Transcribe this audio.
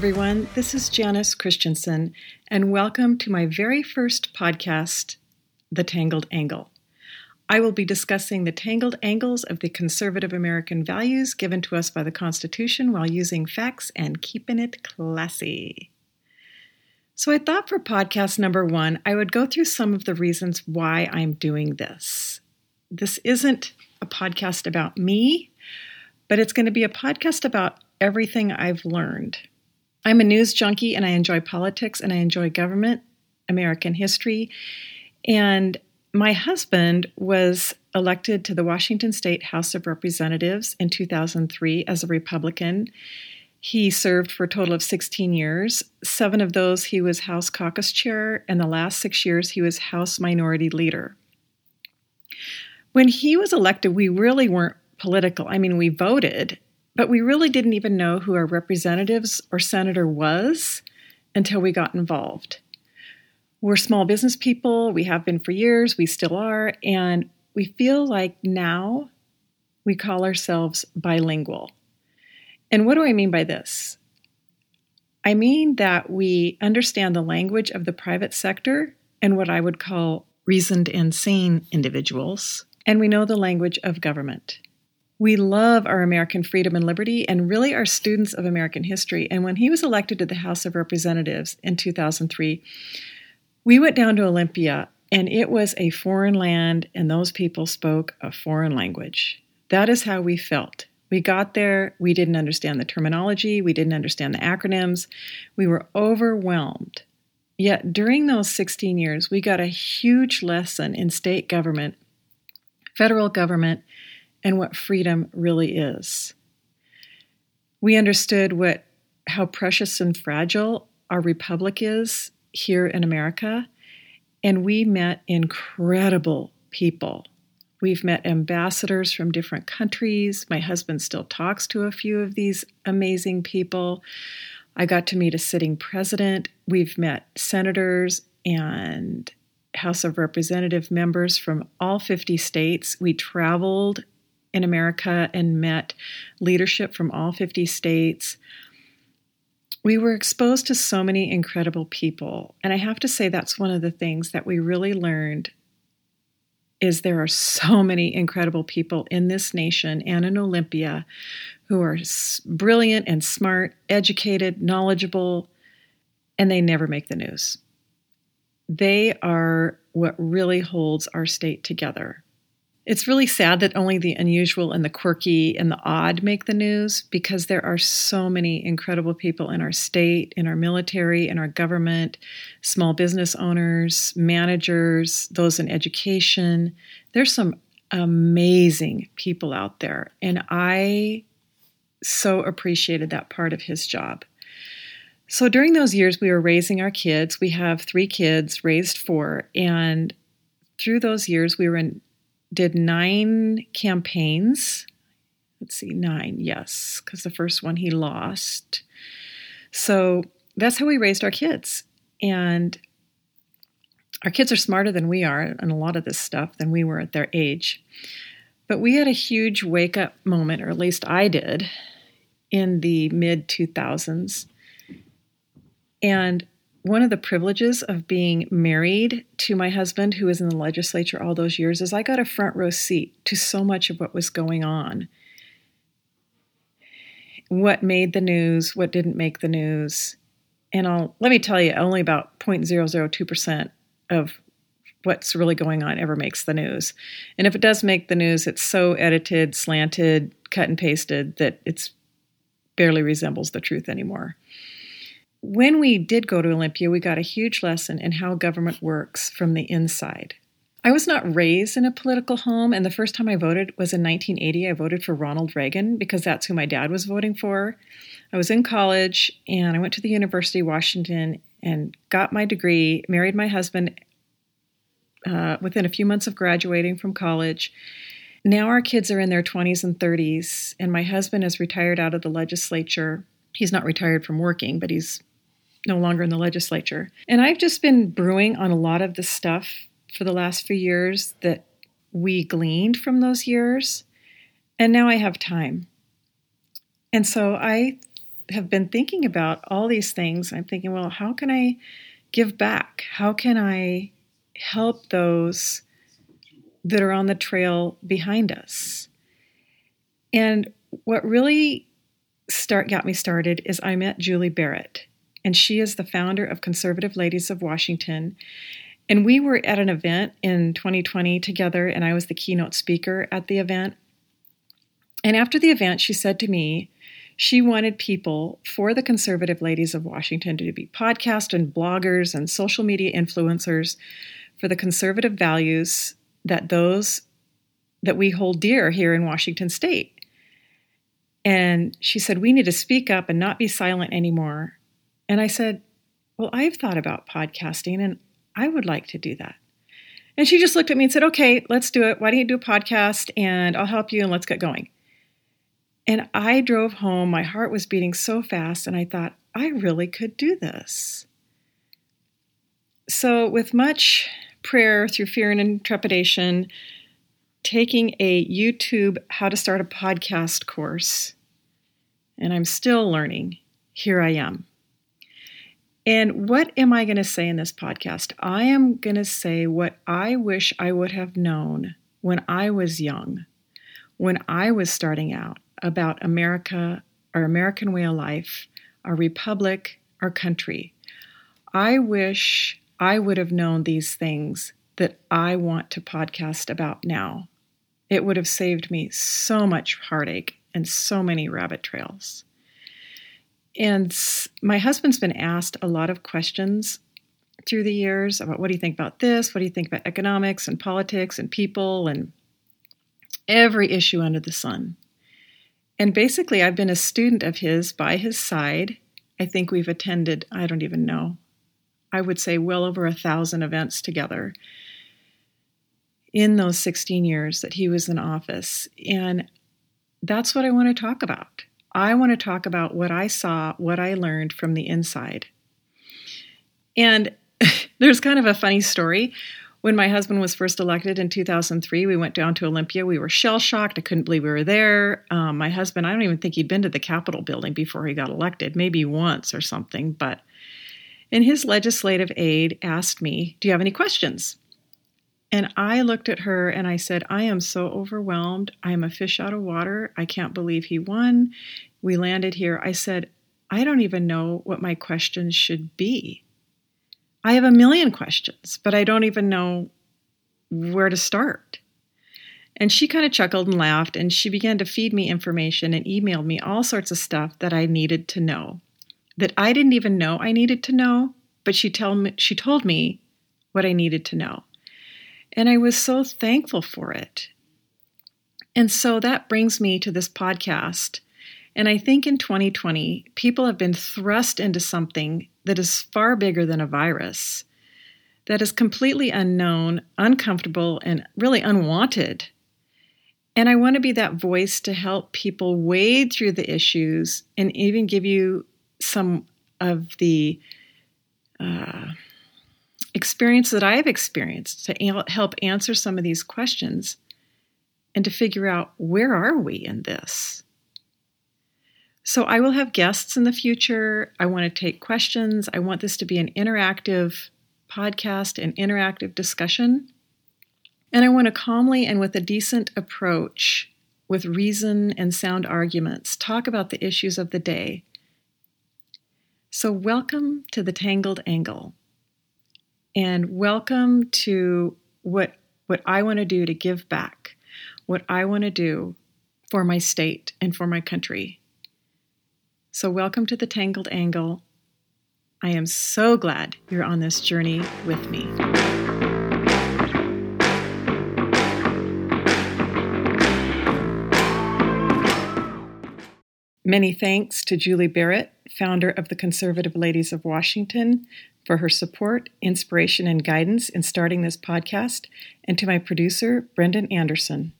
everyone. This is Janice Kristiansen, and welcome to my very first podcast, The Tangled Angle. I will be discussing the tangled angles of the conservative American values given to us by the Constitution while using facts and keeping it classy. So, I thought for podcast number one, I would go through some of the reasons why I'm doing this. This isn't a podcast about me, but it's going to be a podcast about everything I've learned I'm a news junkie and I enjoy politics and I enjoy government, American history. And my husband was elected to the Washington State House of Representatives in 2003 as a Republican. He served for a total of 16 years. Seven of those he was House Caucus Chair, and the last six years he was House Minority Leader. When he was elected, we really weren't political. I mean, we voted, but we really didn't even know who our representatives or senator was until we got involved. We're small business people, we have been for years, we still are, and we feel like now we call ourselves bilingual. And what do I mean by this? I mean that we understand the language of the private sector and what I would call reasoned and sane individuals, and we know the language of government. We love our American freedom and liberty and really are students of American history. And when he was elected to the House of Representatives in 2003, we went down to Olympia and it was a foreign land and those people spoke a foreign language. That is how we felt. We got there, we didn't understand the terminology, we didn't understand the acronyms, we were overwhelmed. Yet during those 16 years, we got a huge lesson in state government, federal government, and what freedom really is. We understood what how precious and fragile our republic is here in America, and we met incredible people. We've met ambassadors from different countries. My husband still talks to a few of these amazing people. I got to meet a sitting president. We've met senators and House of Representative members from all 50 states. We traveled in America and met leadership from all 50 states. We were exposed to so many incredible people. And I have to say, that's one of the things that we really learned is there are so many incredible people in this nation and in Olympia who are brilliant and smart, educated, knowledgeable, and they never make the news. They are what really holds our state together. It's really sad that only the unusual and the quirky and the odd make the news because there are so many incredible people in our state, in our military, in our government, small business owners, managers, those in education. There's some amazing people out there. And I so appreciated that part of his job. So during those years, we were raising our kids. We have three kids, raised four. And through those years, we were in did nine campaigns. Let's see, nine, yes, because the first one he lost. So that's how we raised our kids. And our kids are smarter than we are and a lot of this stuff than we were at their age. But we had a huge wake up moment, or at least I did, in the mid 2000s. And one of the privileges of being married to my husband, who was in the legislature all those years, is I got a front row seat to so much of what was going on. What made the news, what didn't make the news. And I'll let me tell you, only about 0.002% of what's really going on ever makes the news. And if it does make the news, it's so edited, slanted, cut and pasted that it's barely resembles the truth anymore when we did go to Olympia, we got a huge lesson in how government works from the inside. I was not raised in a political home, and the first time I voted was in 1980. I voted for Ronald Reagan because that's who my dad was voting for. I was in college and I went to the University of Washington and got my degree, married my husband uh, within a few months of graduating from college. Now our kids are in their 20s and 30s, and my husband is retired out of the legislature. He's not retired from working, but he's no longer in the legislature. And I've just been brewing on a lot of the stuff for the last few years that we gleaned from those years. And now I have time. And so I have been thinking about all these things. I'm thinking, well, how can I give back? How can I help those that are on the trail behind us? And what really start got me started is I met Julie Barrett, and she is the founder of Conservative Ladies of Washington. And we were at an event in 2020 together, and I was the keynote speaker at the event. And after the event, she said to me, she wanted people for the conservative ladies of Washington to be podcast and bloggers and social media influencers for the conservative values that those that we hold dear here in Washington state. And she said, We need to speak up and not be silent anymore. And I said, Well, I've thought about podcasting and I would like to do that. And she just looked at me and said, Okay, let's do it. Why don't you do a podcast and I'll help you and let's get going. And I drove home. My heart was beating so fast, and I thought, I really could do this. So, with much prayer through fear and trepidation, taking a YouTube How to Start a Podcast course, and I'm still learning. Here I am. And what am I going to say in this podcast? I am going to say what I wish I would have known when I was young, when I was starting out about America, our American way of life, our republic, our country. I wish I would have known these things that I want to podcast about now. It would have saved me so much heartache and so many rabbit trails. And my husband's been asked a lot of questions through the years about what do you think about this? What do you think about economics and politics and people and every issue under the sun? And basically, I've been a student of his by his side. I think we've attended, I don't even know, I would say well over a thousand events together in those 16 years that he was in office. And that's what I want to talk about. I want to talk about what I saw, what I learned from the inside. And there's kind of a funny story. When my husband was first elected in 2003, we went down to Olympia. We were shell shocked. I couldn't believe we were there. Um, my husband, I don't even think he'd been to the Capitol building before he got elected, maybe once or something. But and his legislative aide asked me, Do you have any questions? And I looked at her and I said, I am so overwhelmed. I am a fish out of water. I can't believe he won. We landed here. I said, I don't even know what my questions should be. I have a million questions, but I don't even know where to start. And she kind of chuckled and laughed, and she began to feed me information and emailed me all sorts of stuff that I needed to know, that I didn't even know I needed to know, but she, tell me, she told me what I needed to know. And I was so thankful for it. And so that brings me to this podcast. And I think in 2020, people have been thrust into something that is far bigger than a virus, that is completely unknown, uncomfortable, and really unwanted. And I want to be that voice to help people wade through the issues and even give you some of the uh, experience that I've experienced to help answer some of these questions and to figure out where are we in this? So I will have guests in the future. I want to take questions. I want this to be an interactive podcast, an interactive discussion. And I want to calmly and with a decent approach, with reason and sound arguments, talk about the issues of the day. So, welcome to the Tangled Angle. And welcome to what, what I want to do to give back, what I want to do for my state and for my country. So, welcome to the Tangled Angle. I am so glad you're on this journey with me. Many thanks to Julie Barrett, founder of the Conservative Ladies of Washington, for her support, inspiration, and guidance in starting this podcast, and to my producer, Brendan Anderson.